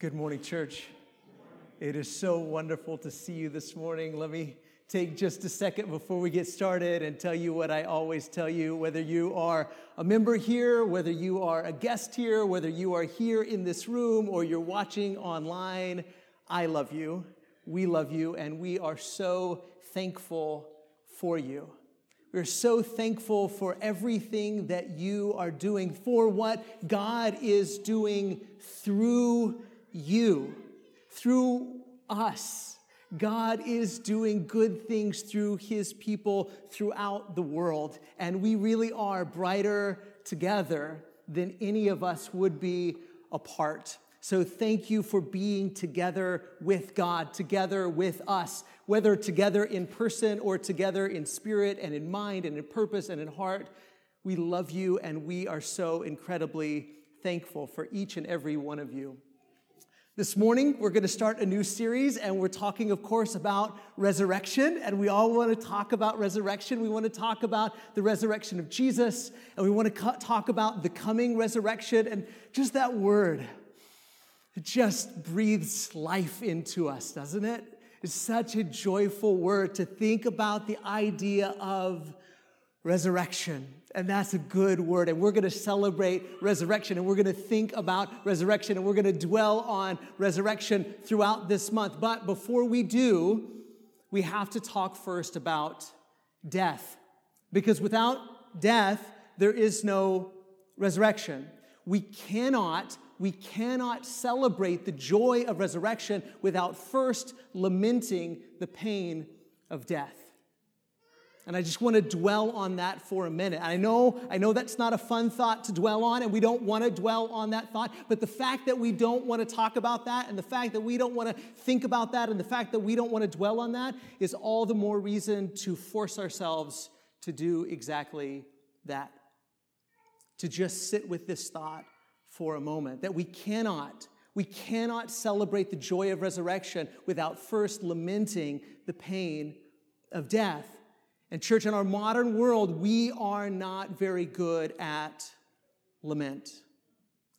Good morning, church. It is so wonderful to see you this morning. Let me take just a second before we get started and tell you what I always tell you whether you are a member here, whether you are a guest here, whether you are here in this room or you're watching online. I love you. We love you, and we are so thankful for you. We're so thankful for everything that you are doing, for what God is doing through you, through us. God is doing good things through his people throughout the world, and we really are brighter together than any of us would be apart. So thank you for being together with God, together with us, whether together in person or together in spirit and in mind and in purpose and in heart. We love you and we are so incredibly thankful for each and every one of you. This morning, we're going to start a new series, and we're talking, of course, about resurrection. And we all want to talk about resurrection. We want to talk about the resurrection of Jesus, and we want to talk about the coming resurrection. And just that word, it just breathes life into us, doesn't it? It's such a joyful word to think about the idea of resurrection. And that's a good word. And we're going to celebrate resurrection and we're going to think about resurrection and we're going to dwell on resurrection throughout this month. But before we do, we have to talk first about death. Because without death, there is no resurrection. We cannot we cannot celebrate the joy of resurrection without first lamenting the pain of death. And I just want to dwell on that for a minute. I know, I know that's not a fun thought to dwell on, and we don't want to dwell on that thought, but the fact that we don't want to talk about that, and the fact that we don't want to think about that, and the fact that we don't want to dwell on that is all the more reason to force ourselves to do exactly that. To just sit with this thought for a moment that we cannot we cannot celebrate the joy of resurrection without first lamenting the pain of death. And, church, in our modern world, we are not very good at lament.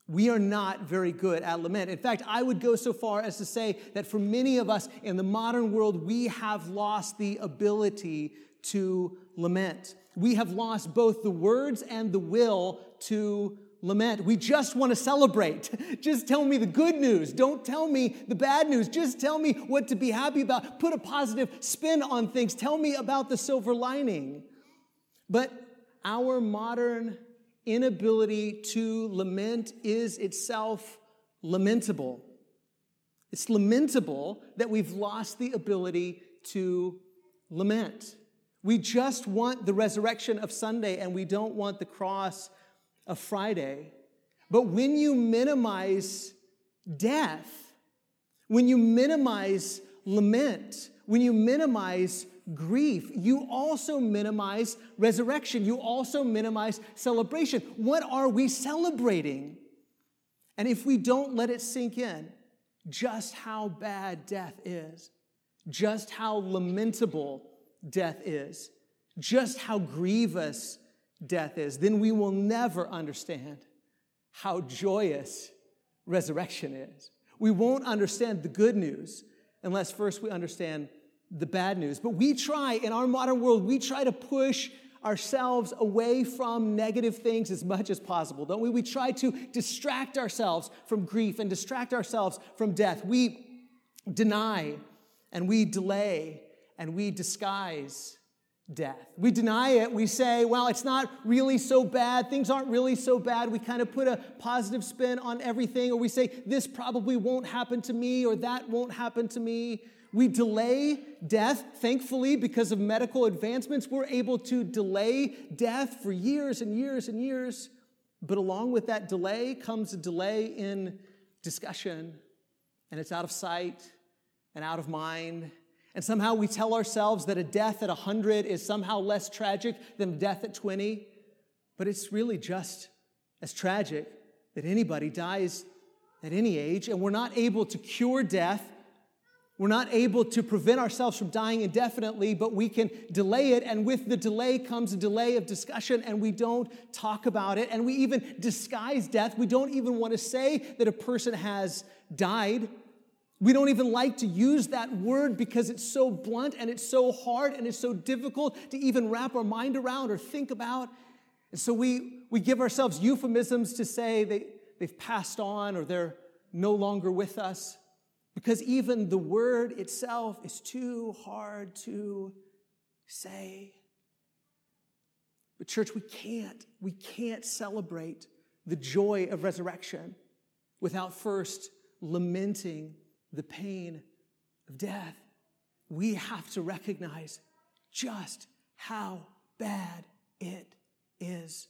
We are not very good at lament. In fact, I would go so far as to say that for many of us in the modern world, we have lost the ability to lament. We have lost both the words and the will to lament. We just want to celebrate. Just tell me the good news. Don't tell me the bad news. Just tell me what to be happy about. Put a positive spin on things. Tell me about the silver lining. But our modern inability to lament is itself lamentable. It's lamentable that we've lost the ability to lament. We just want the resurrection of Sunday and we don't want the cross a Friday. But when you minimize death, when you minimize lament, when you minimize grief, you also minimize resurrection. You also minimize celebration. What are we celebrating? And if we don't let it sink in, just how bad death is, just how lamentable death is, just how grievous death is, then we will never understand how joyous resurrection is. We won't understand the good news unless first we understand the bad news. But we try, in our modern world, we try to push ourselves away from negative things as much as possible, don't we? We try to distract ourselves from grief and distract ourselves from death. We deny and we delay and we disguise death. We deny it. We say, well, it's not really so bad. Things aren't really so bad. We kind of put a positive spin on everything, or we say, this probably won't happen to me, or that won't happen to me. We delay death. Thankfully, because of medical advancements, we're able to delay death for years and years and years. But along with that delay comes a delay in discussion, and it's out of sight and out of mind and somehow we tell ourselves that a death at 100 is somehow less tragic than a death at 20. But it's really just as tragic that anybody dies at any age. And we're not able to cure death. We're not able to prevent ourselves from dying indefinitely, but we can delay it. And with the delay comes a delay of discussion, and we don't talk about it. And we even disguise death. We don't even want to say that a person has died. We don't even like to use that word because it's so blunt and it's so hard and it's so difficult to even wrap our mind around or think about. And so we, we give ourselves euphemisms to say they, they've passed on or they're no longer with us because even the word itself is too hard to say. But, church, we can't, we can't celebrate the joy of resurrection without first lamenting the pain of death. We have to recognize just how bad it is.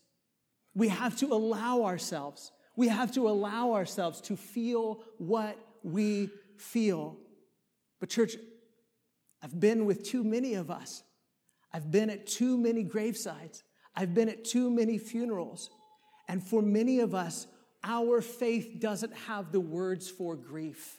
We have to allow ourselves, we have to allow ourselves to feel what we feel. But, church, I've been with too many of us. I've been at too many gravesides. I've been at too many funerals. And for many of us, our faith doesn't have the words for grief.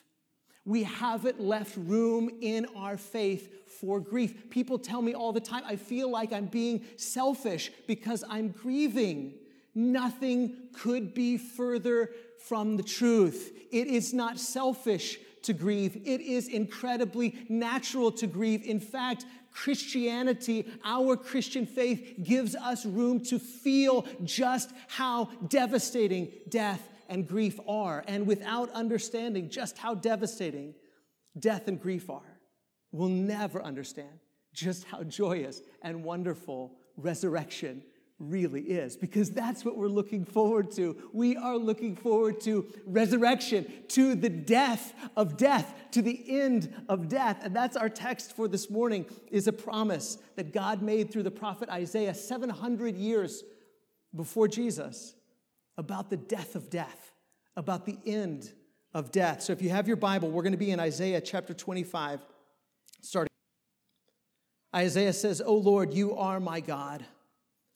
We haven't left room in our faith for grief. People tell me all the time, I feel like I'm being selfish because I'm grieving. Nothing could be further from the truth. It is not selfish to grieve. It is incredibly natural to grieve. In fact, Christianity, our Christian faith, gives us room to feel just how devastating death and grief are. And without understanding just how devastating death and grief are, we'll never understand just how joyous and wonderful resurrection really is, because that's what we're looking forward to. We are looking forward to resurrection, to the death of death, to the end of death. And that's our text for this morning is a promise that God made through the prophet Isaiah 700 years before Jesus about the death of death, about the end of death. So if you have your Bible, we're going to be in Isaiah chapter 25, starting. Isaiah says, "O Lord, you are my God."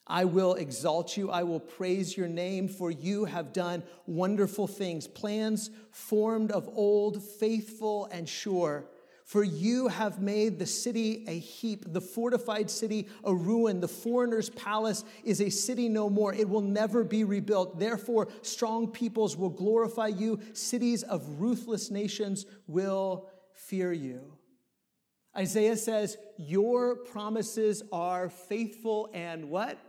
I will exalt you. I will praise your name, for you have done wonderful things, plans formed of old, faithful and sure. For you have made the city a heap, the fortified city a ruin. The foreigner's palace is a city no more. It will never be rebuilt. Therefore, strong peoples will glorify you. Cities of ruthless nations will fear you. Isaiah says, Your promises are faithful and what?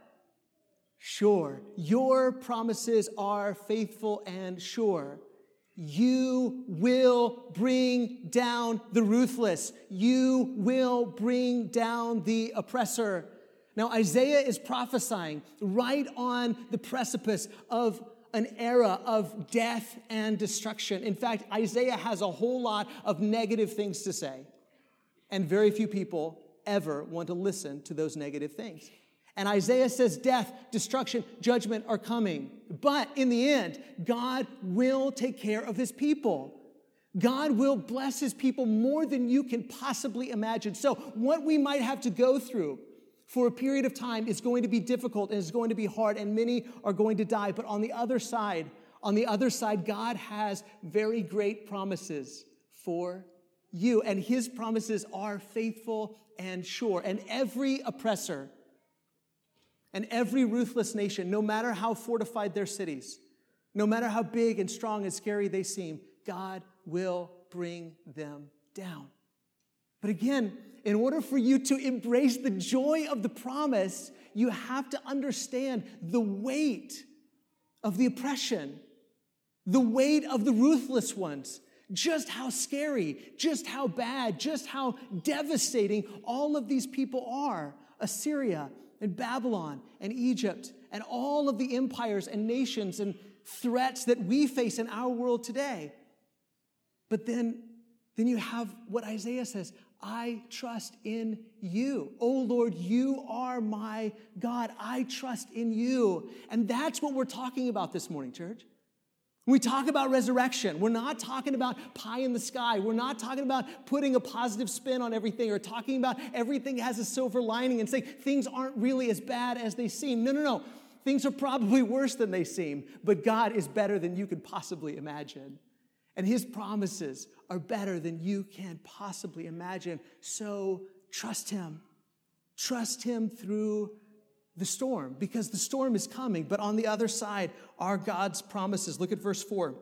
sure. Your promises are faithful and sure. You will bring down the ruthless. You will bring down the oppressor. Now, Isaiah is prophesying right on the precipice of an era of death and destruction. In fact, Isaiah has a whole lot of negative things to say, and very few people ever want to listen to those negative things. And Isaiah says death, destruction, judgment are coming. But in the end, God will take care of his people. God will bless his people more than you can possibly imagine. So, what we might have to go through for a period of time is going to be difficult and it's going to be hard, and many are going to die. But on the other side, on the other side, God has very great promises for you, and his promises are faithful and sure. And every oppressor, and every ruthless nation, no matter how fortified their cities, no matter how big and strong and scary they seem, God will bring them down. But again, in order for you to embrace the joy of the promise, you have to understand the weight of the oppression, the weight of the ruthless ones, just how scary, just how bad, just how devastating all of these people are. Assyria, and Babylon and Egypt and all of the empires and nations and threats that we face in our world today. But then, then you have what Isaiah says I trust in you. Oh Lord, you are my God. I trust in you. And that's what we're talking about this morning, church. When we talk about resurrection, we're not talking about pie in the sky. We're not talking about putting a positive spin on everything or talking about everything has a silver lining and saying things aren't really as bad as they seem. No, no, no. Things are probably worse than they seem, but God is better than you could possibly imagine. And His promises are better than you can possibly imagine. So trust Him. Trust Him through the storm because the storm is coming. But on the other side are God's promises. Look at verse 4.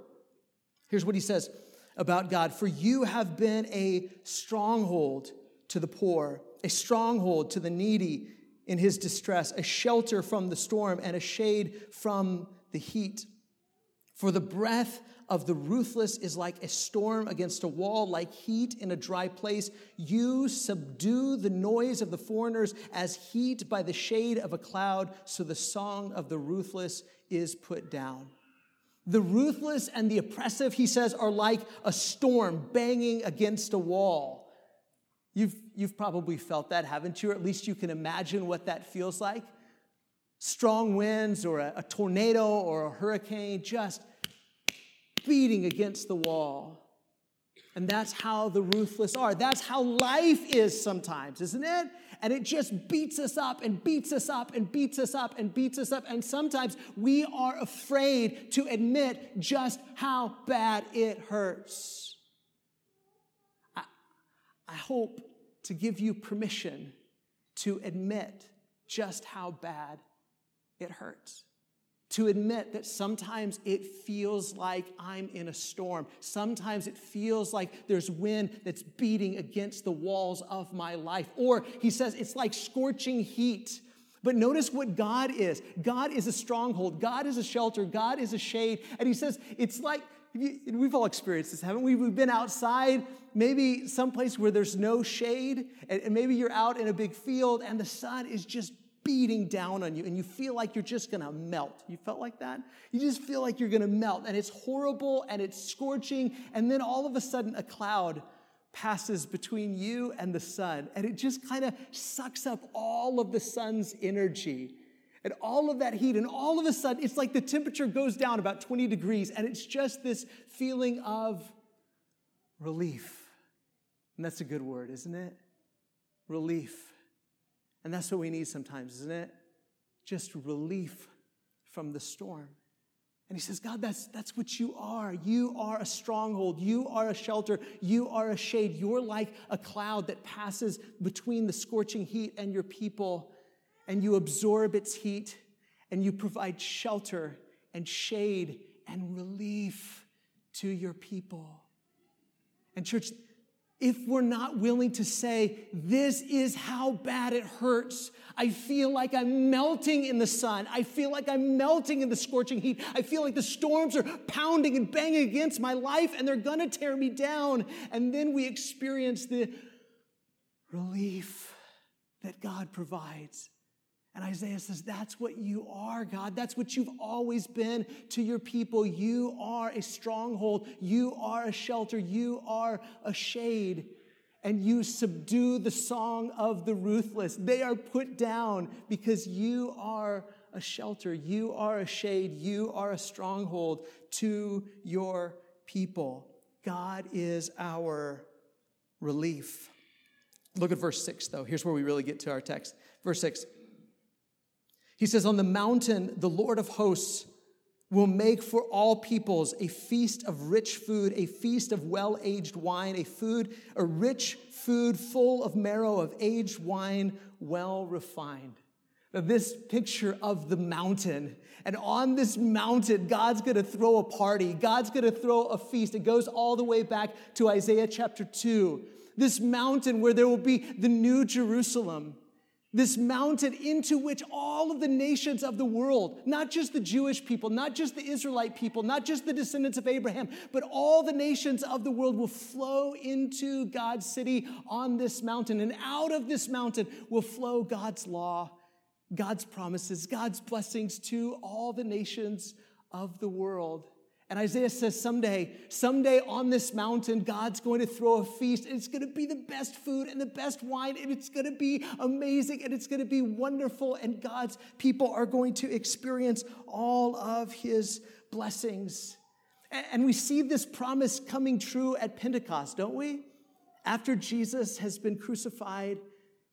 Here's what he says about God. For you have been a stronghold to the poor, a stronghold to the needy in his distress, a shelter from the storm, and a shade from the heat. For the breath of the ruthless is like a storm against a wall, like heat in a dry place. You subdue the noise of the foreigners as heat by the shade of a cloud, so the song of the ruthless is put down. The ruthless and the oppressive, he says, are like a storm banging against a wall. You've, you've probably felt that, haven't you? Or at least you can imagine what that feels like. Strong winds, or a, a tornado, or a hurricane just beating against the wall. And that's how the ruthless are. That's how life is sometimes, isn't it? And it just beats us up and beats us up and beats us up and beats us up. And sometimes we are afraid to admit just how bad it hurts. I, I hope to give you permission to admit just how bad it hurts to admit that sometimes it feels like I'm in a storm. Sometimes it feels like there's wind that's beating against the walls of my life. Or he says it's like scorching heat. But notice what God is God is a stronghold, God is a shelter, God is a shade. And he says it's like, we've all experienced this, haven't we? We've been outside, maybe someplace where there's no shade, and maybe you're out in a big field and the sun is just beating down on you and you feel like you're just gonna melt. You felt like that? You just feel like you're gonna melt and it's horrible and it's scorching, and then all of a sudden a cloud passes between you and the sun and it just kind of sucks up all of the sun's energy and all of that heat and all of a sudden it's like the temperature goes down about 20 degrees and it's just this feeling of relief and that's a good word isn't it relief and that's what we need sometimes, isn't it? Just relief from the storm. And he says, God, that's, that's what you are. You are a stronghold. You are a shelter. You are a shade. You're like a cloud that passes between the scorching heat and your people, and you absorb its heat, and you provide shelter and shade and relief to your people. And, church, if we're not willing to say, This is how bad it hurts. I feel like I'm melting in the sun. I feel like I'm melting in the scorching heat. I feel like the storms are pounding and banging against my life and they're gonna tear me down. And then we experience the relief that God provides. And Isaiah says, That's what you are, God. That's what you've always been to your people. You are a stronghold. You are a shelter. You are a shade. And you subdue the song of the ruthless. They are put down because you are a shelter. You are a shade. You are a stronghold to your people. God is our relief. Look at verse 6, though. Here's where we really get to our text. Verse 6 he says, On the mountain, the Lord of hosts will make for all peoples a feast of rich food, a feast of well aged wine, a food, a rich food full of marrow of aged wine, well refined. Now, this picture of the mountain, and on this mountain, God's gonna throw a party, God's gonna throw a feast. It goes all the way back to Isaiah chapter 2. This mountain where there will be the new Jerusalem this mountain into which all of the nations of the world, not just the Jewish people, not just the Israelite people, not just the descendants of Abraham, but all the nations of the world will flow into God's city on this mountain. And out of this mountain will flow God's law, God's promises, God's blessings to all the nations of the world. And Isaiah says someday, someday on this mountain, God's going to throw a feast. And it's going to be the best food and the best wine. And it's going to be amazing and it's going to be wonderful. And God's people are going to experience all of his blessings. And we see this promise coming true at Pentecost, don't we? After Jesus has been crucified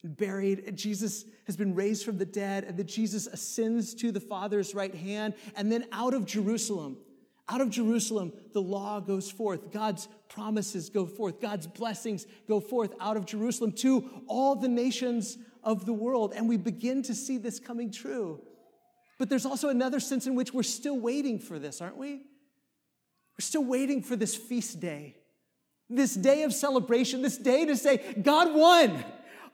and buried, and Jesus has been raised from the dead, and that Jesus ascends to the Father's right hand, and then out of Jerusalem, out of Jerusalem, the law goes forth. God's promises go forth. God's blessings go forth out of Jerusalem to all the nations of the world. And we begin to see this coming true. But there's also another sense in which we're still waiting for this, aren't we? We're still waiting for this feast day. this day of celebration, this day to say, God won.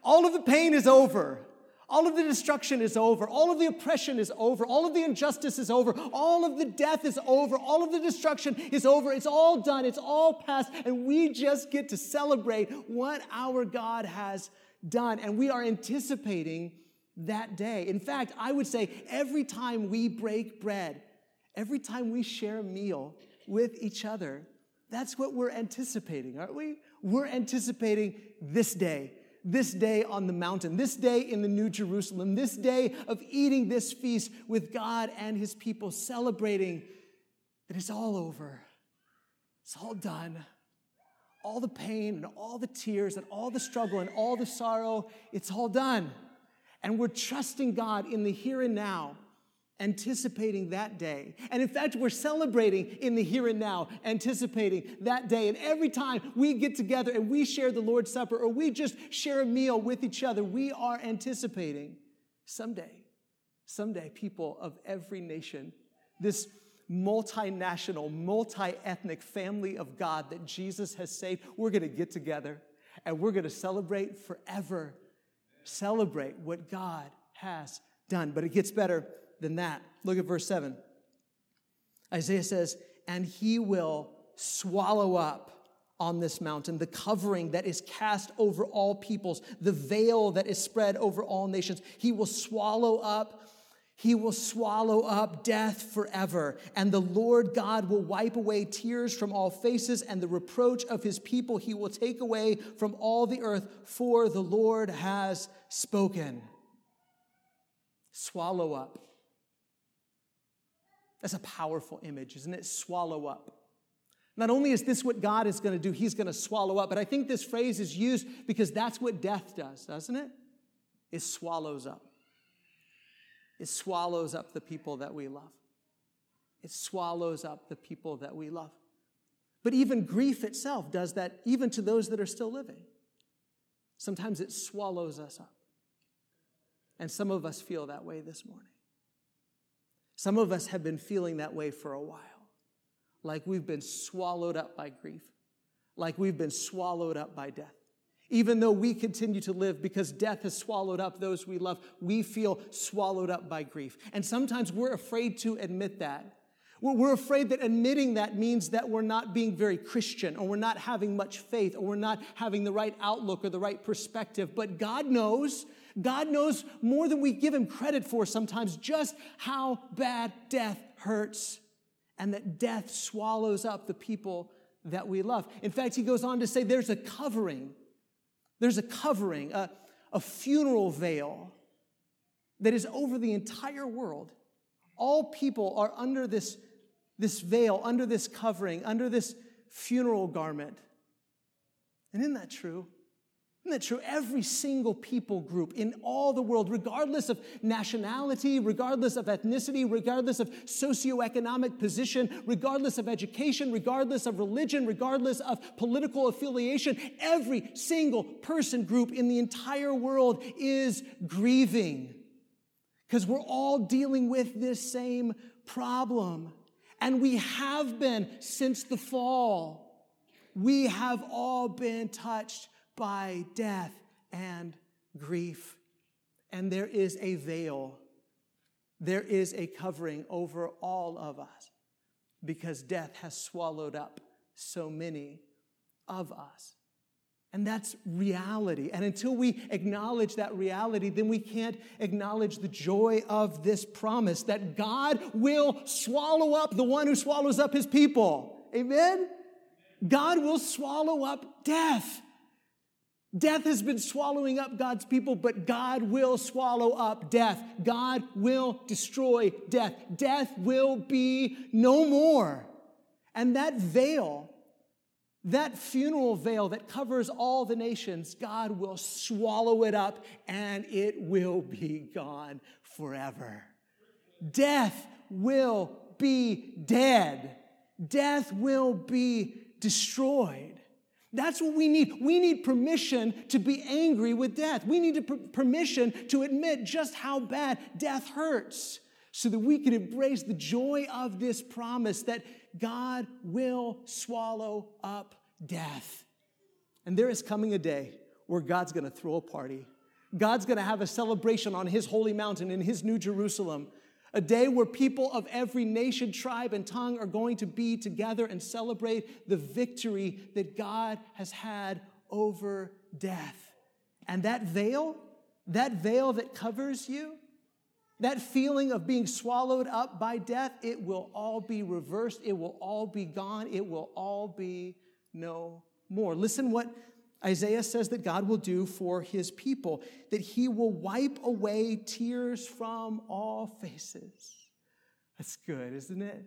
All of the pain is over. All of the destruction is over. All of the oppression is over. All of the injustice is over. All of the death is over. All of the destruction is over. It's all done. It's all past. And we just get to celebrate what our God has done. And we are anticipating that day. In fact, I would say every time we break bread, every time we share a meal with each other, that's what we're anticipating, aren't we? We're anticipating this day this day on the mountain, this day in the New Jerusalem, this day of eating this feast with God and his people, celebrating that it's all over. It's all done. All the pain and all the tears and all the struggle and all the sorrow, it's all done. And we're trusting God in the here and now anticipating that day. And in fact, we're celebrating in the here and now, anticipating that day. And every time we get together and we share the Lord's Supper or we just share a meal with each other, we are anticipating someday, someday, people of every nation, this multinational, multi ethnic family of God that Jesus has saved, we're to get together and we're to celebrate forever. Celebrate what God has done. But it gets better than that. Look at verse 7. Isaiah says, And he will swallow up on this mountain the covering that is cast over all peoples, the veil that is spread over all nations. He will swallow up. He will swallow up death forever, and the Lord God will wipe away tears from all faces, and the reproach of his people he will take away from all the earth, for the Lord has spoken. Swallow up. That's a powerful image, isn't it? Swallow up. Not only is this what God is going to do, He's going to swallow up, but I think this phrase is used because that's what death does, doesn't it? It swallows up. It swallows up the people that we love. It swallows up the people that we love. But even grief itself does that, even to those that are still living. Sometimes it swallows us up. And some of us feel that way this morning. Some of us have been feeling that way for a while, like we've been swallowed up by grief, like we've been swallowed up by death. Even though we continue to live because death has swallowed up those we love, we feel swallowed up by grief. And sometimes we're afraid to admit that. We're afraid that admitting that means that we're not being very Christian or we're not having much faith or we're not having the right outlook or the right perspective. But God knows God knows more than we give him credit for sometimes just how bad death hurts and that death swallows up the people that we love. In fact, he goes on to say there's a covering, there's a covering, a, a funeral veil that is over the entire world. All people are under this, this veil, under this covering, under this funeral garment. And isn't that true? Isn't that true? Every single people group in all the world, regardless of nationality, regardless of ethnicity, regardless of socioeconomic position, regardless of education, regardless of religion, regardless of political affiliation, every single person group in the entire world is grieving because we're all dealing with this same problem. And we have been since the fall. We have all been touched by death and grief. And there is a veil, there is a covering over all of us because death has swallowed up so many of us. And that's reality. And until we acknowledge that reality, then we can't acknowledge the joy of this promise that God will swallow up the one who swallows up his people. Amen? God will swallow up death. Death has been swallowing up God's people, but God will swallow up death. God will destroy death. Death will be no more. And that veil, that funeral veil that covers all the nations, God will swallow it up and it will be gone forever. Death will be dead. Death will be destroyed. That's what we need. We need permission to be angry with death. We need per- permission to admit just how bad death hurts so that we can embrace the joy of this promise that God will swallow up death. And there is coming a day where God's to throw a party. God's to have a celebration on his holy mountain in his new Jerusalem. A day where people of every nation, tribe, and tongue are going to be together and celebrate the victory that God has had over death. And that veil, that veil that covers you, that feeling of being swallowed up by death, it will all be reversed. It will all be gone. It will all be no more. Listen what Isaiah says that God will do for his people, that he will wipe away tears from all faces. That's good, isn't it?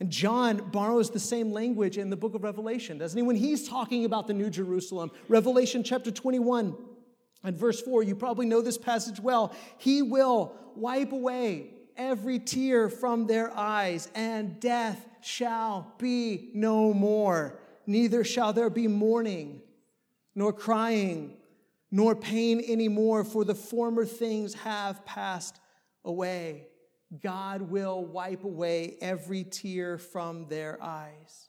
And John borrows the same language in the book of Revelation, doesn't he? When he's talking about the New Jerusalem, Revelation chapter 21 and verse 4, you probably know this passage well. He will wipe away every tear from their eyes, and death shall be no more. Neither shall there be mourning, nor crying, nor pain anymore, for the former things have passed away. God will wipe away every tear from their eyes.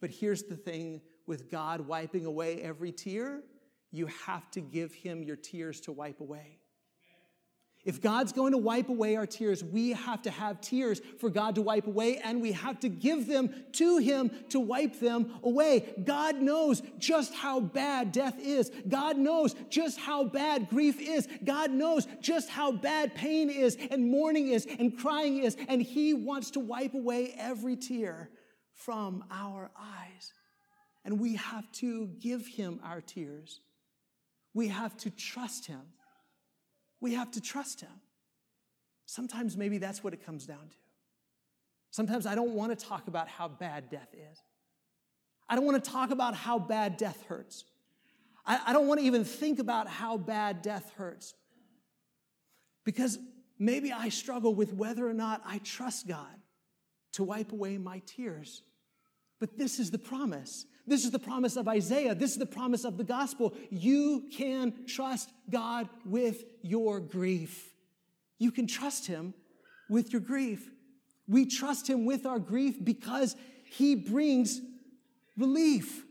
But here's the thing with God wiping away every tear, you have to give him your tears to wipe away. If God's going to wipe away our tears, we have to have tears for God to wipe away, and we have to give them to Him to wipe them away. God knows just how bad death is. God knows just how bad grief is. God knows just how bad pain is, and mourning is, and crying is, and He wants to wipe away every tear from our eyes. And we have to give Him our tears. We have to trust Him. We have to trust Him. Sometimes maybe that's what it comes down to. Sometimes I don't want to talk about how bad death is. I don't want to talk about how bad death hurts. I, I don't want to even think about how bad death hurts. Because maybe I struggle with whether or not I trust God to wipe away my tears. But this is the promise this is the promise of Isaiah. This is the promise of the gospel. You can trust God with your grief. You can trust Him with your grief. We trust Him with our grief because He brings relief.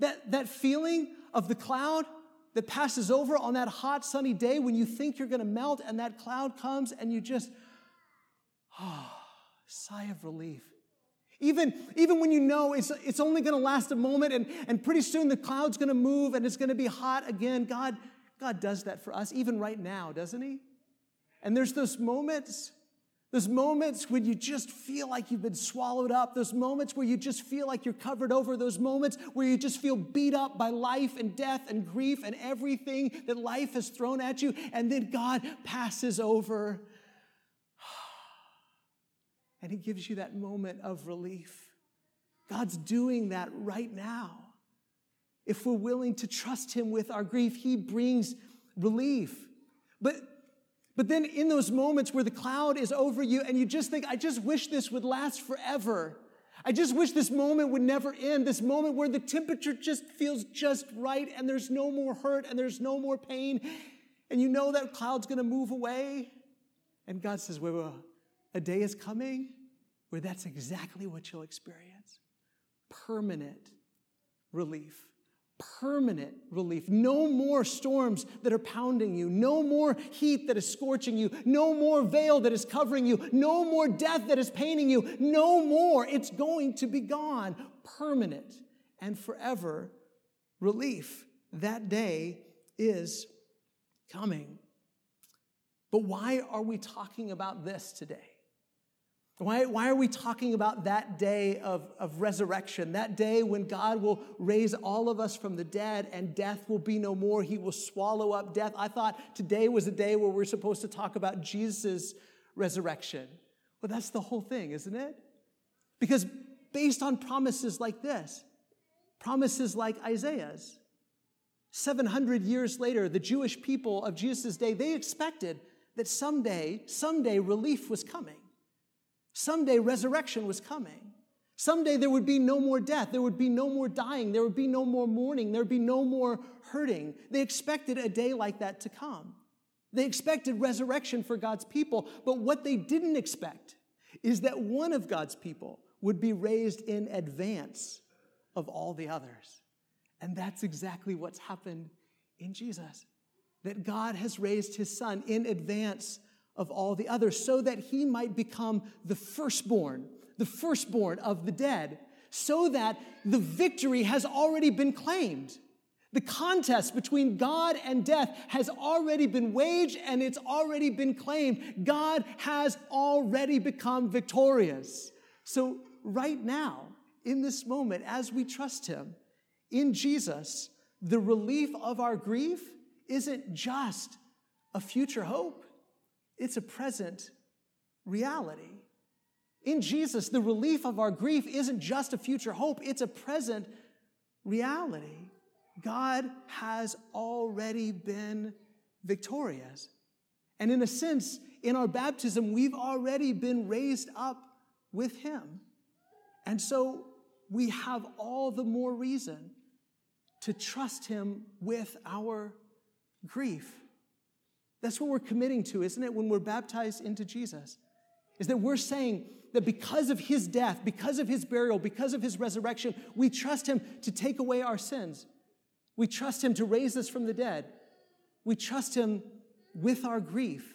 That, that feeling of the cloud that passes over on that hot, sunny day when you think you're going to melt and that cloud comes and you just, oh, sigh of relief. Even, even when you know it's, it's only going to last a moment and, and pretty soon the cloud's going to move and it's going to be hot again, God, God does that for us, even right now, doesn't He? And there's those moments, those moments when you just feel like you've been swallowed up, those moments where you just feel like you're covered over, those moments where you just feel beat up by life and death and grief and everything that life has thrown at you. And then God passes over and He gives you that moment of relief. God's doing that right now. If we're willing to trust Him with our grief, He brings relief. But but then in those moments where the cloud is over you and you just think, I just wish this would last forever. I just wish this moment would never end. This moment where the temperature just feels just right and there's no more hurt and there's no more pain. And you know that cloud's going to move away. And God says, wait, wait, a day is coming where that's exactly what you'll experience permanent relief. Permanent relief. No more storms that are pounding you. No more heat that is scorching you. No more veil that is covering you. No more death that is paining you. No more. It's going to be gone. Permanent and forever relief. That day is coming. But why are we talking about this today? Why, why are we talking about that day of, of resurrection, that day when God will raise all of us from the dead and death will be no more? He will swallow up death. I thought today was a day where we're supposed to talk about Jesus' resurrection. Well, that's the whole thing, isn't it? Because based on promises like this, promises like Isaiah's, 700 years later, the Jewish people of Jesus' day, they expected that someday, someday relief was coming. Someday resurrection was coming. Someday there would be no more death. There would be no more dying. There would be no more mourning. There would be no more hurting. They expected a day like that to come. They expected resurrection for God's people. But what they didn't expect is that one of God's people would be raised in advance of all the others. And that's exactly what's happened in Jesus. That God has raised his son in advance of all the others so that he might become the firstborn, the firstborn of the dead, so that the victory has already been claimed. The contest between God and death has already been waged and it's already been claimed. God has already become victorious. So, right now, in this moment, as we trust Him in Jesus, the relief of our grief isn't just a future hope, it's a present reality. In Jesus, the relief of our grief isn't just a future hope, it's a present reality. God has already been victorious. And in a sense, in our baptism, we've already been raised up with Him. And so we have all the more reason to trust Him with our grief. That's what we're committing to, isn't it, when we're baptized into Jesus? Is that we're saying that because of His death, because of His burial, because of His resurrection, we trust Him to take away our sins. We trust Him to raise us from the dead. We trust Him with our grief,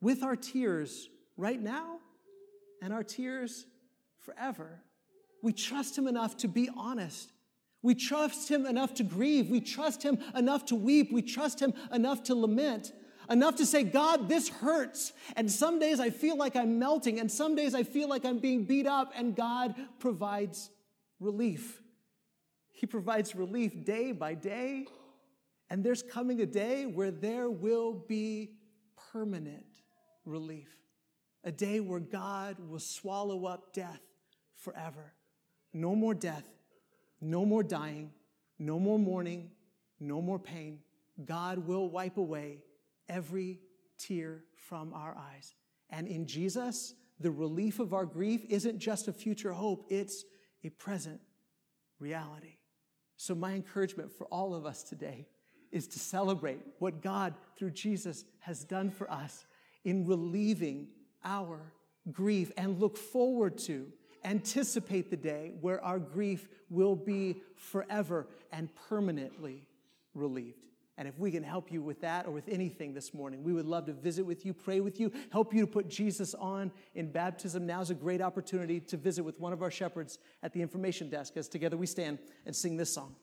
with our tears right now, and our tears forever. We trust Him enough to be honest. We trust Him enough to grieve. We trust Him enough to weep. We trust Him enough to lament. Enough to say, God, this hurts. And some days I feel like I'm melting, and some days I feel like I'm being beat up, and God provides relief. He provides relief day by day. And there's coming a day where there will be permanent relief. A day where God will swallow up death forever. No more death, no more dying, no more mourning, no more pain. God will wipe away every tear from our eyes. And in Jesus, the relief of our grief isn't just a future hope, it's a present reality. So, my encouragement for all of us today is to celebrate what God, through Jesus, has done for us in relieving our grief and look forward to, anticipate the day where our grief will be forever and permanently relieved. And if we can help you with that or with anything this morning, we would love to visit with you, pray with you, help you to put Jesus on in baptism. Now's a great opportunity to visit with one of our shepherds at the information desk as together we stand and sing this song.